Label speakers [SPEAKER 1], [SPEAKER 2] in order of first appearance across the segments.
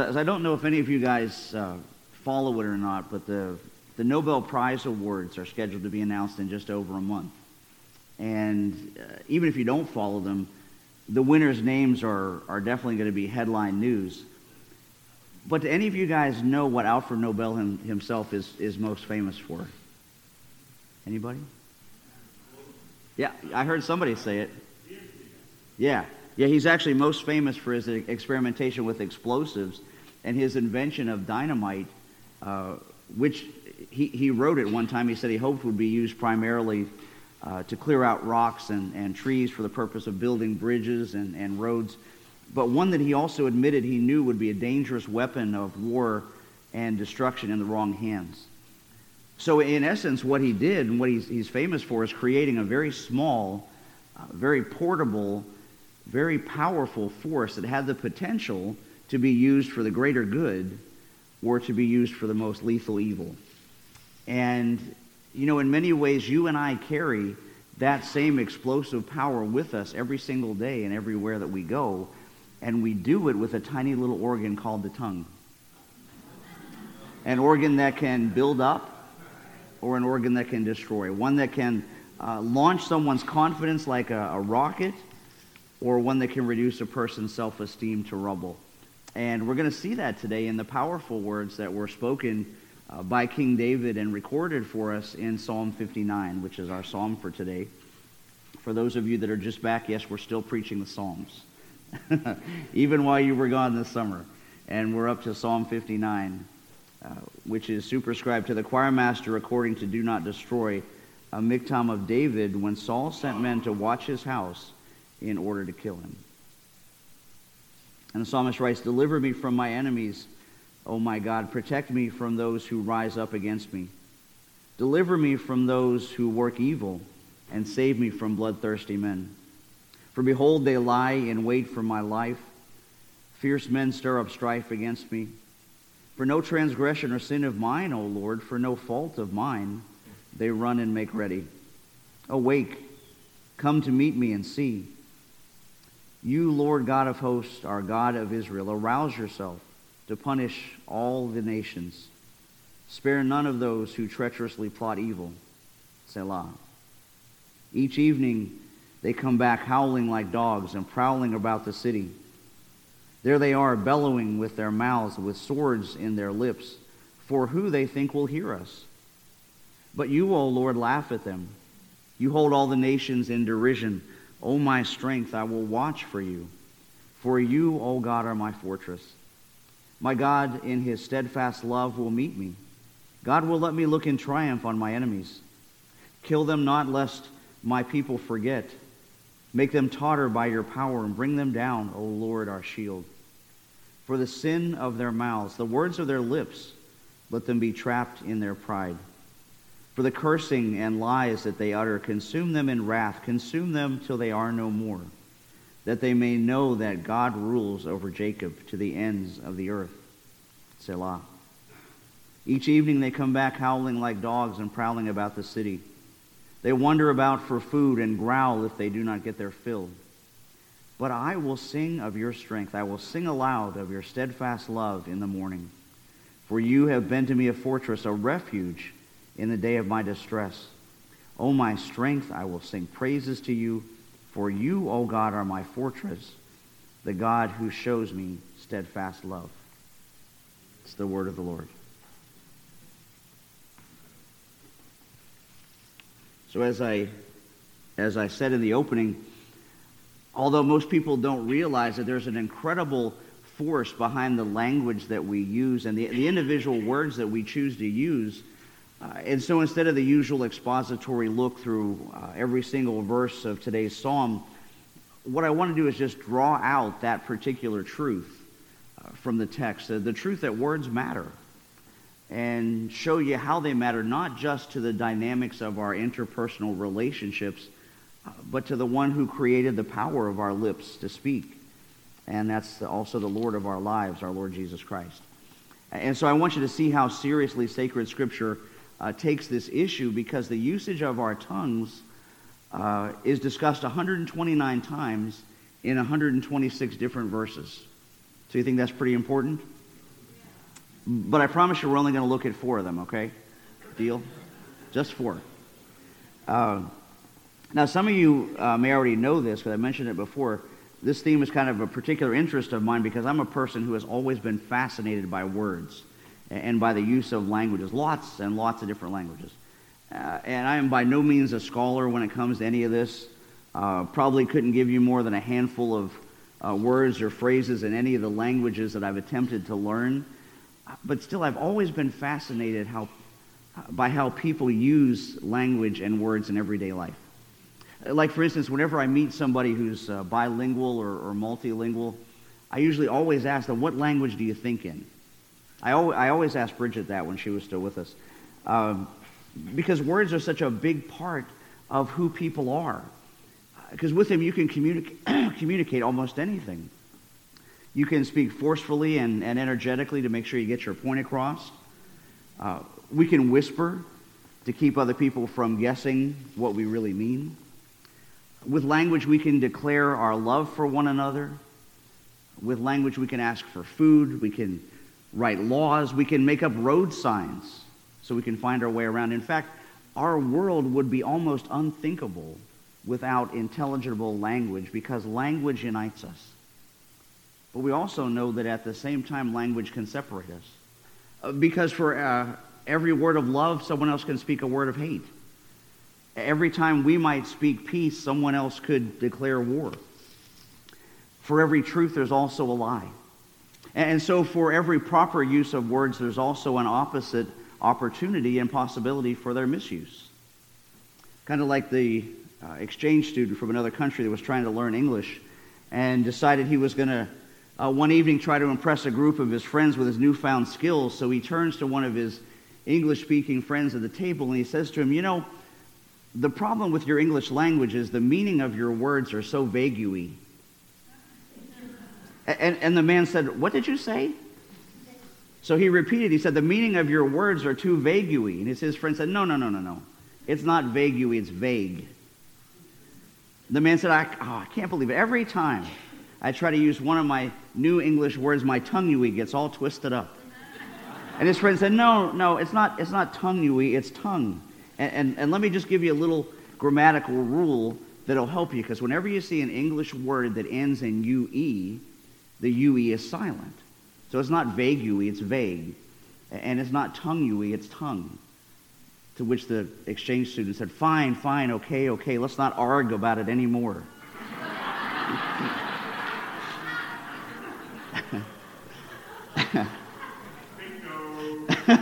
[SPEAKER 1] I don't know if any of you guys uh, follow it or not, but the, the Nobel Prize Awards are scheduled to be announced in just over a month. And uh, even if you don't follow them, the winners' names are, are definitely going to be headline news. But do any of you guys know what Alfred Nobel him, himself is, is most famous for? Anybody? Yeah, I heard somebody say it. Yeah. Yeah, he's actually most famous for his experimentation with explosives and his invention of dynamite, uh, which he, he wrote it one time. He said he hoped would be used primarily uh, to clear out rocks and, and trees for the purpose of building bridges and, and roads, but one that he also admitted he knew would be a dangerous weapon of war and destruction in the wrong hands. So, in essence, what he did and what he's, he's famous for is creating a very small, uh, very portable, very powerful force that had the potential to be used for the greater good or to be used for the most lethal evil. And, you know, in many ways, you and I carry that same explosive power with us every single day and everywhere that we go. And we do it with a tiny little organ called the tongue. An organ that can build up or an organ that can destroy, one that can uh, launch someone's confidence like a, a rocket, or one that can reduce a person's self esteem to rubble. And we're going to see that today in the powerful words that were spoken uh, by King David and recorded for us in Psalm 59, which is our psalm for today. For those of you that are just back, yes, we're still preaching the Psalms, even while you were gone this summer. And we're up to Psalm 59. Uh, which is superscribed to the choir master according to Do Not Destroy, a miktam of David when Saul sent men to watch his house in order to kill him. And the psalmist writes, Deliver me from my enemies, O my God. Protect me from those who rise up against me. Deliver me from those who work evil, and save me from bloodthirsty men. For behold, they lie in wait for my life. Fierce men stir up strife against me. For no transgression or sin of mine, O Lord, for no fault of mine, they run and make ready. Awake, come to meet me and see. You, Lord God of hosts, our God of Israel. Arouse yourself to punish all the nations. Spare none of those who treacherously plot evil. Selah. Each evening they come back howling like dogs and prowling about the city. There they are, bellowing with their mouths, with swords in their lips, for who they think will hear us. But you, O Lord, laugh at them. You hold all the nations in derision. O my strength, I will watch for you. For you, O God, are my fortress. My God, in his steadfast love, will meet me. God will let me look in triumph on my enemies. Kill them not, lest my people forget. Make them totter by your power and bring them down, O Lord, our shield. For the sin of their mouths, the words of their lips, let them be trapped in their pride. For the cursing and lies that they utter, consume them in wrath, consume them till they are no more, that they may know that God rules over Jacob to the ends of the earth. Selah. Each evening they come back howling like dogs and prowling about the city. They wander about for food and growl if they do not get their fill. But I will sing of your strength. I will sing aloud of your steadfast love in the morning. For you have been to me a fortress, a refuge in the day of my distress. O my strength, I will sing praises to you. For you, O God, are my fortress, the God who shows me steadfast love. It's the word of the Lord. So as I, as I said in the opening, although most people don't realize that there's an incredible force behind the language that we use and the, the individual words that we choose to use. Uh, and so instead of the usual expository look through uh, every single verse of today's psalm, what I want to do is just draw out that particular truth uh, from the text, the truth that words matter and show you how they matter, not just to the dynamics of our interpersonal relationships, uh, but to the one who created the power of our lips to speak. And that's also the Lord of our lives, our Lord Jesus Christ. And so I want you to see how seriously sacred scripture uh, takes this issue because the usage of our tongues uh, is discussed 129 times in 126 different verses. So you think that's pretty important? But I promise you we're only going to look at four of them, okay? Deal? Just four. Uh, now, some of you uh, may already know this because I mentioned it before. This theme is kind of a particular interest of mine because I'm a person who has always been fascinated by words and by the use of languages, lots and lots of different languages. Uh, and I am by no means a scholar when it comes to any of this. Uh, probably couldn't give you more than a handful of uh, words or phrases in any of the languages that I've attempted to learn. But still, I've always been fascinated how, by how people use language and words in everyday life. Like, for instance, whenever I meet somebody who's uh, bilingual or, or, multilingual, I usually always ask them, What language do you think in? I, al- I always asked Bridget that when she was still with us. Um, because words are such a big part of who people are. Because with them, you can communicate, communicate almost anything. You can speak forcefully and, and energetically to make sure you get your point across. Uh, we can whisper to keep other people from guessing what we really mean. With language, we can declare our love for one another. With language, we can ask for food. We can write laws. We can make up road signs so we can find our way around. In fact, our world would be almost unthinkable without intelligible language because language unites us. But we also know that at the same time, language can separate us. Uh, because for uh, every word of love, someone else can speak a word of hate. Every time we might speak peace, someone else could declare war. For every truth, there's also a lie. And so, for every proper use of words, there's also an opposite opportunity and possibility for their misuse. Kind of like the uh, exchange student from another country that was trying to learn English and decided he was going to, uh, one evening, try to impress a group of his friends with his newfound skills. So he turns to one of his English speaking friends at the table and he says to him, You know, the problem with your English language is the meaning of your words are so vague and, and the man said, What did you say? So he repeated, he said, The meaning of your words are too vague And his friend said, No, no, no, no, no. It's not vague it's vague. The man said, I, oh, I can't believe it. Every time I try to use one of my new English words, my tongue gets all twisted up. And his friend said, No, no, it's not, it's not tongue it's tongue. And, and, and let me just give you a little grammatical rule that'll help you, because whenever you see an English word that ends in UE, the UE is silent. So it's not vague UE, it's vague. And it's not tongue UE, it's tongue. To which the exchange student said, Fine, fine, okay, okay, let's not argue about it anymore.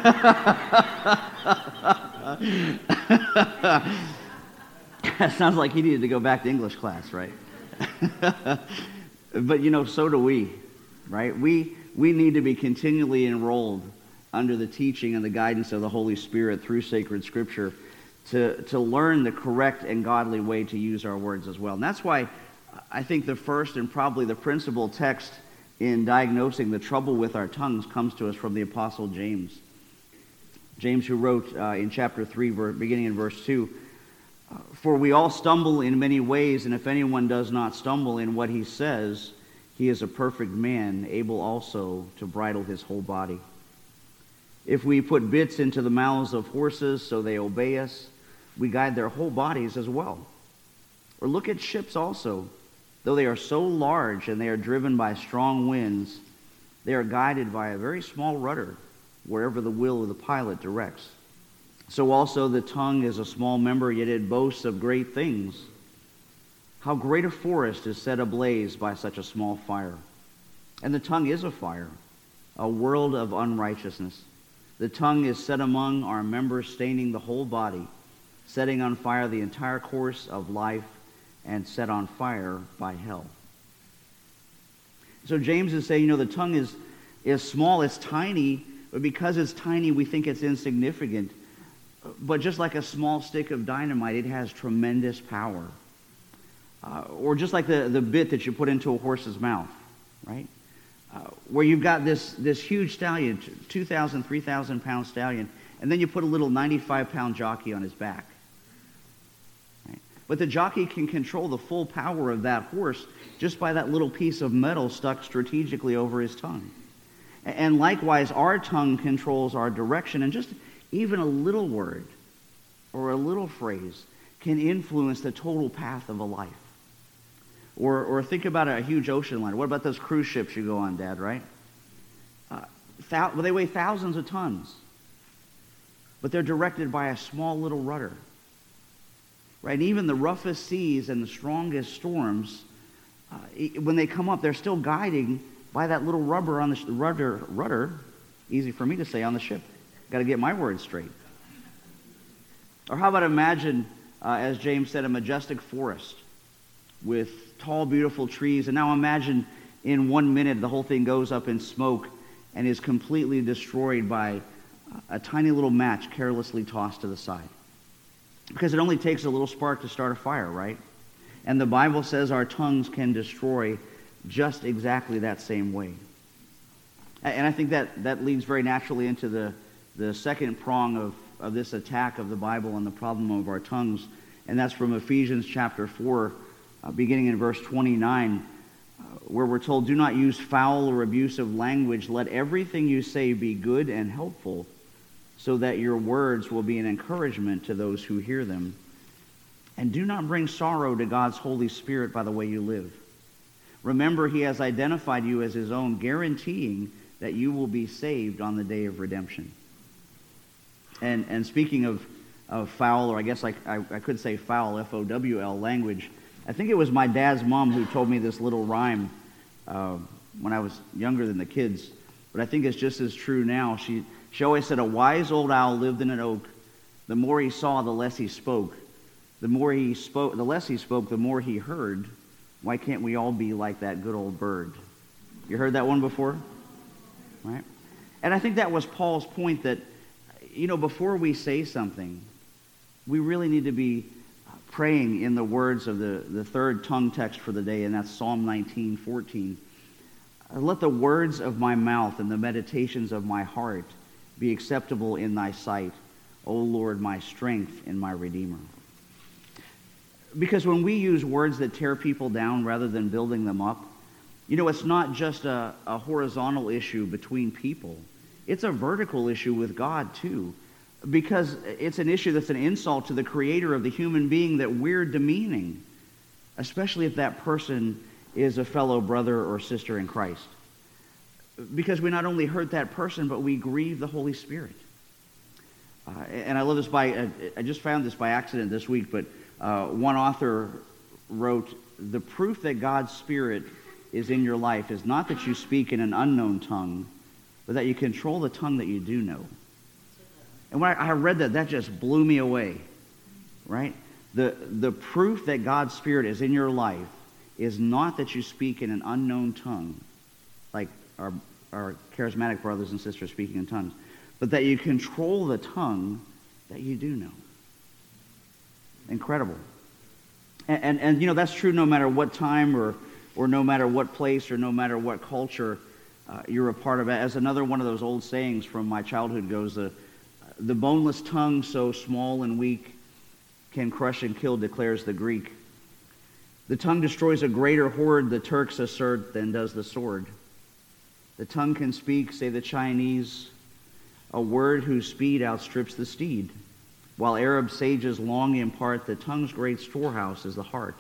[SPEAKER 1] that sounds like he needed to go back to English class, right? but you know, so do we, right? We, we need to be continually enrolled under the teaching and the guidance of the Holy Spirit through sacred scripture to, to learn the correct and godly way to use our words as well. And that's why I think the first and probably the principal text in diagnosing the trouble with our tongues comes to us from the Apostle James. James, who wrote uh, in chapter 3, beginning in verse 2, For we all stumble in many ways, and if anyone does not stumble in what he says, he is a perfect man, able also to bridle his whole body. If we put bits into the mouths of horses so they obey us, we guide their whole bodies as well. Or look at ships also. Though they are so large and they are driven by strong winds, they are guided by a very small rudder wherever the will of the pilot directs. So also the tongue is a small member, yet it boasts of great things. How great a forest is set ablaze by such a small fire. And the tongue is a fire, a world of unrighteousness. The tongue is set among our members, staining the whole body, setting on fire the entire course of life, and set on fire by hell. So James is saying, you know, the tongue is, is small, it's tiny, but because it's tiny, we think it's insignificant. But just like a small stick of dynamite, it has tremendous power. Uh, or just like the, the bit that you put into a horse's mouth, right? Uh, where you've got this, this huge stallion, 2,000, 3,000 pound stallion, and then you put a little 95 pound jockey on his back. Right? But the jockey can control the full power of that horse just by that little piece of metal stuck strategically over his tongue. And likewise, our tongue controls our direction, and just even a little word or a little phrase can influence the total path of a life. Or, or think about a huge ocean liner. What about those cruise ships you go on, Dad, right? Uh, thou- well, they weigh thousands of tons, but they're directed by a small little rudder. Right? And even the roughest seas and the strongest storms, uh, when they come up, they're still guiding by that little rubber on the sh- rudder, rudder, easy for me to say, on the ship. Got to get my words straight. Or how about imagine, uh, as James said, a majestic forest with tall, beautiful trees. And now imagine in one minute the whole thing goes up in smoke and is completely destroyed by a tiny little match carelessly tossed to the side. Because it only takes a little spark to start a fire, right? And the Bible says our tongues can destroy just exactly that same way. And I think that, that leads very naturally into the, the second prong of, of this attack of the Bible and the problem of our tongues. And that's from Ephesians chapter 4, uh, beginning in verse 29, uh, where we're told, Do not use foul or abusive language. Let everything you say be good and helpful, so that your words will be an encouragement to those who hear them. And do not bring sorrow to God's Holy Spirit by the way you live. Remember, He has identified you as His own, guaranteeing that you will be saved on the day of redemption. And, and speaking of, of foul, or I guess like I, I could say foul, F O W L language, I think it was my dad's mom who told me this little rhyme uh, when I was younger than the kids, but I think it's just as true now. She, she always said, A wise old owl lived in an oak. The more he saw, the less he spoke. The more he spoke, the less he spoke, the more he heard. Why can't we all be like that good old bird? You heard that one before? Right? And I think that was Paul's point that, you know, before we say something, we really need to be praying in the words of the, the third tongue text for the day, and that's Psalm 19, 14. Let the words of my mouth and the meditations of my heart be acceptable in thy sight, O Lord, my strength and my redeemer. Because when we use words that tear people down rather than building them up, you know, it's not just a, a horizontal issue between people. It's a vertical issue with God, too. Because it's an issue that's an insult to the creator of the human being that we're demeaning, especially if that person is a fellow brother or sister in Christ. Because we not only hurt that person, but we grieve the Holy Spirit. Uh, and I love this by, uh, I just found this by accident this week, but uh, one author wrote, The proof that God's Spirit is in your life is not that you speak in an unknown tongue, but that you control the tongue that you do know. And when I, I read that, that just blew me away, right? The, the proof that God's Spirit is in your life is not that you speak in an unknown tongue, like our, our charismatic brothers and sisters speaking in tongues, but that you control the tongue that you do know. Incredible. And, and, and, you know, that's true no matter what time or, or no matter what place or no matter what culture uh, you're a part of. It. As another one of those old sayings from my childhood goes, the, the boneless tongue so small and weak can crush and kill, declares the Greek. The tongue destroys a greater horde, the Turks assert, than does the sword. The tongue can speak, say the Chinese, a word whose speed outstrips the steed. While Arab sages long impart the tongue's great storehouse is the heart.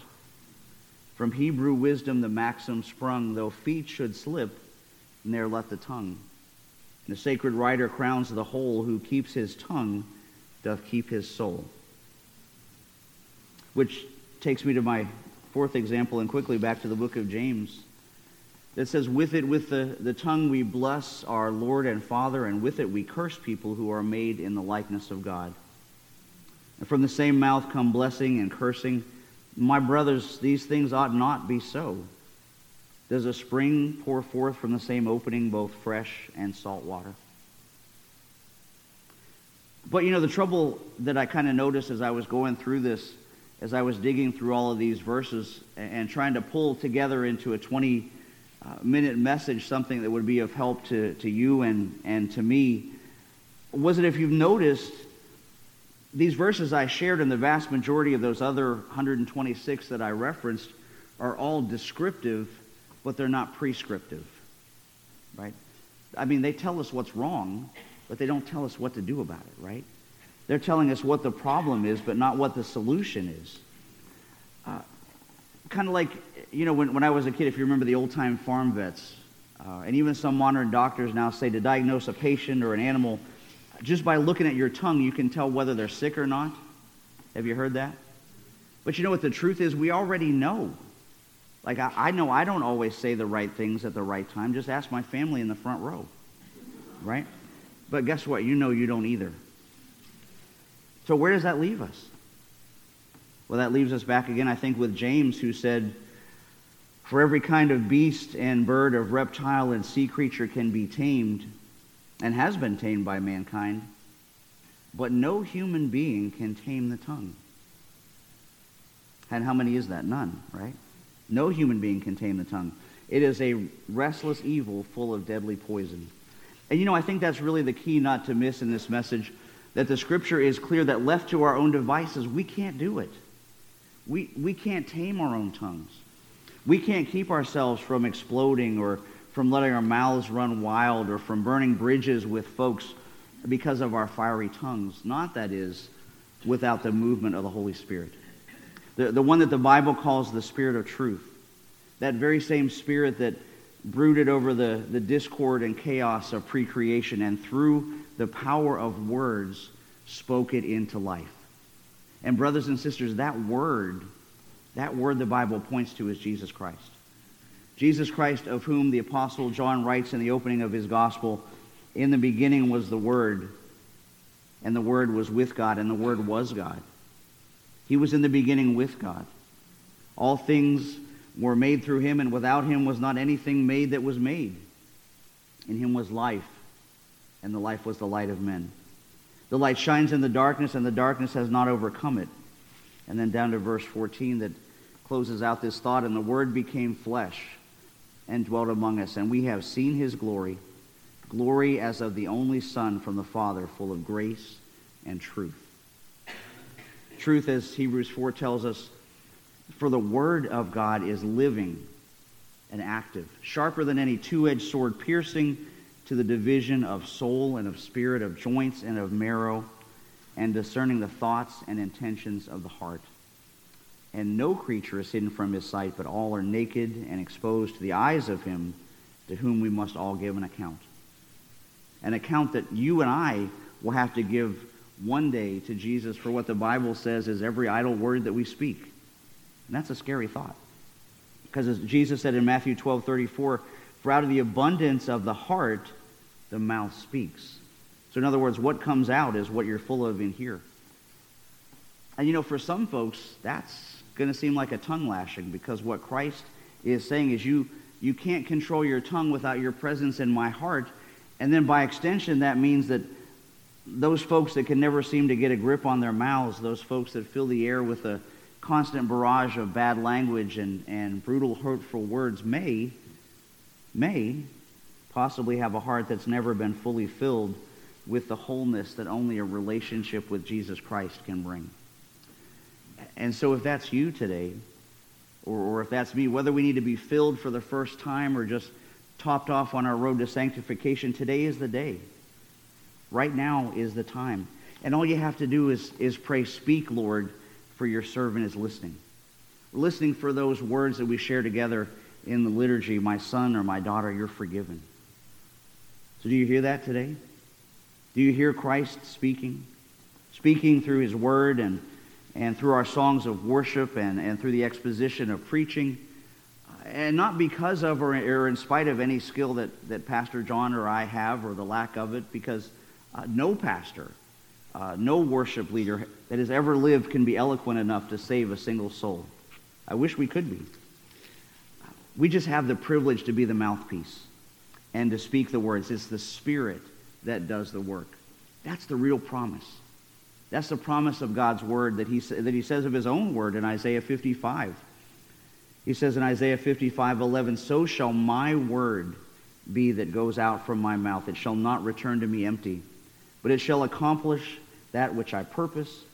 [SPEAKER 1] From Hebrew wisdom the maxim sprung, though feet should slip, ne'er let the tongue. The sacred writer crowns the whole who keeps his tongue doth keep his soul. Which takes me to my fourth example and quickly back to the book of James. That says, With it, with the, the tongue we bless our Lord and Father, and with it we curse people who are made in the likeness of God. And from the same mouth come blessing and cursing. My brothers, these things ought not be so. Does a spring pour forth from the same opening both fresh and salt water? But you know, the trouble that I kind of noticed as I was going through this, as I was digging through all of these verses and trying to pull together into a 20 uh, minute message something that would be of help to, to you and, and to me, was that if you've noticed, these verses I shared and the vast majority of those other 126 that I referenced are all descriptive, but they're not prescriptive. Right? I mean, they tell us what's wrong, but they don't tell us what to do about it, right? They're telling us what the problem is, but not what the solution is. Uh, kind of like, you know, when, when I was a kid, if you remember the old time farm vets, uh, and even some modern doctors now say to diagnose a patient or an animal, just by looking at your tongue, you can tell whether they're sick or not. Have you heard that? But you know what the truth is? We already know. Like, I, I know I don't always say the right things at the right time. Just ask my family in the front row. Right? But guess what? You know you don't either. So, where does that leave us? Well, that leaves us back again, I think, with James, who said, For every kind of beast and bird, of reptile and sea creature can be tamed and has been tamed by mankind, but no human being can tame the tongue. And how many is that? None, right? No human being can tame the tongue. It is a restless evil full of deadly poison. And you know, I think that's really the key not to miss in this message that the scripture is clear that left to our own devices, we can't do it. We, we can't tame our own tongues. We can't keep ourselves from exploding or from letting our mouths run wild or from burning bridges with folks because of our fiery tongues. Not, that is, without the movement of the Holy Spirit the, the one that the Bible calls the Spirit of truth. That very same Spirit that brooded over the, the discord and chaos of pre-creation and through the power of words spoke it into life. And brothers and sisters, that word, that word the Bible points to is Jesus Christ. Jesus Christ, of whom the Apostle John writes in the opening of his gospel, in the beginning was the Word, and the Word was with God, and the Word was God. He was in the beginning with God. All things were made through him, and without him was not anything made that was made. In him was life, and the life was the light of men. The light shines in the darkness, and the darkness has not overcome it. And then down to verse 14 that closes out this thought, and the Word became flesh and dwelt among us, and we have seen his glory, glory as of the only Son from the Father, full of grace and truth. Truth, as Hebrews 4 tells us, for the Word of God is living and active, sharper than any two edged sword, piercing to the division of soul and of spirit, of joints and of marrow, and discerning the thoughts and intentions of the heart. And no creature is hidden from his sight, but all are naked and exposed to the eyes of him to whom we must all give an account. An account that you and I will have to give one day to Jesus for what the Bible says is every idle word that we speak. And that's a scary thought. Because as Jesus said in Matthew 12 34, for out of the abundance of the heart, the mouth speaks. So, in other words, what comes out is what you're full of in here. And you know, for some folks, that's going to seem like a tongue lashing because what Christ is saying is you, you can't control your tongue without your presence in my heart. And then by extension, that means that those folks that can never seem to get a grip on their mouths, those folks that fill the air with a constant barrage of bad language and, and brutal, hurtful words may, may possibly have a heart that's never been fully filled with the wholeness that only a relationship with Jesus Christ can bring. And so if that's you today, or, or if that's me, whether we need to be filled for the first time or just topped off on our road to sanctification, today is the day. Right now is the time. And all you have to do is, is pray, Speak, Lord, for your servant is listening. Listening for those words that we share together in the liturgy, my son or my daughter, you're forgiven. So do you hear that today? Do you hear Christ speaking? Speaking through his word and, and through our songs of worship and, and through the exposition of preaching. Uh, and not because of or, or in spite of any skill that, that Pastor John or I have or the lack of it, because uh, no pastor, uh, no worship leader that has ever lived can be eloquent enough to save a single soul. I wish we could be. We just have the privilege to be the mouthpiece and to speak the words. It's the Spirit that does the work. That's the real promise. That's the promise of God's word that he, that he says of his own word in Isaiah 55. He says in Isaiah 55, 11, So shall my word be that goes out from my mouth. It shall not return to me empty but it shall accomplish that which I purpose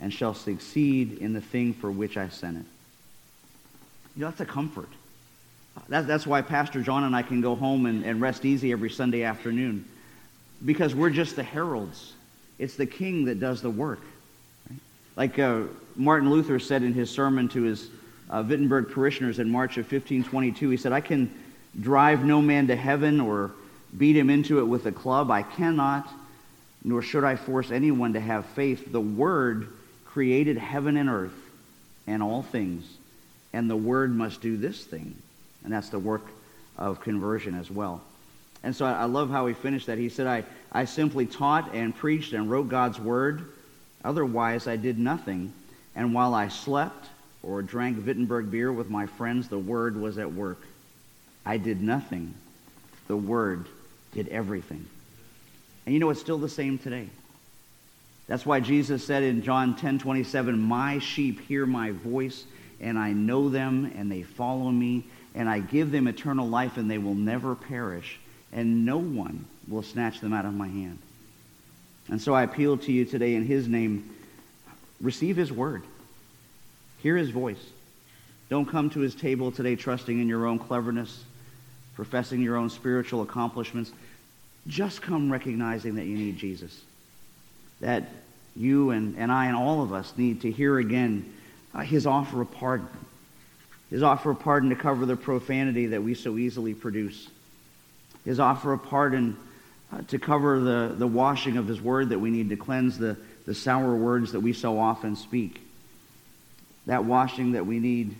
[SPEAKER 1] and shall succeed in the thing for which I sent it. You know, that's a comfort. That, that's why Pastor John and I can go home and, and rest easy every Sunday afternoon. Because we're just the heralds. It's the king that does the work. Right? Like uh, Martin Luther said in his sermon to his uh, Wittenberg parishioners in March of 1522, he said, I can drive no man to heaven or beat him into it with a club. I cannot, nor should I force anyone to have faith. The Word created heaven and earth and all things, and the Word must do this thing, and that's the work of conversion as well. And so I love how he finished that. He said, I, I simply taught and preached and wrote God's Word. Otherwise, I did nothing. And while I slept or drank Wittenberg beer with my friends, the Word was at work. I did nothing. The Word did everything. And you know, it's still the same today. That's why Jesus said in John 10 27, My sheep hear my voice, and I know them, and they follow me, and I give them eternal life, and they will never perish, and no one will snatch them out of my hand. And so I appeal to you today in his name receive his word, hear his voice. Don't come to his table today trusting in your own cleverness, professing your own spiritual accomplishments. Just come recognizing that you need Jesus. That you and, and I and all of us need to hear again uh, his offer of pardon. His offer of pardon to cover the profanity that we so easily produce. His offer of pardon uh, to cover the, the washing of his word that we need to cleanse the, the sour words that we so often speak. That washing that we need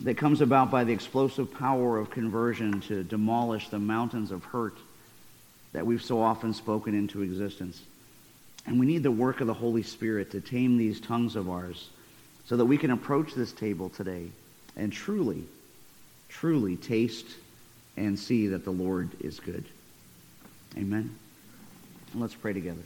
[SPEAKER 1] that comes about by the explosive power of conversion to demolish the mountains of hurt that we've so often spoken into existence. And we need the work of the Holy Spirit to tame these tongues of ours so that we can approach this table today and truly, truly taste and see that the Lord is good. Amen. Let's pray together.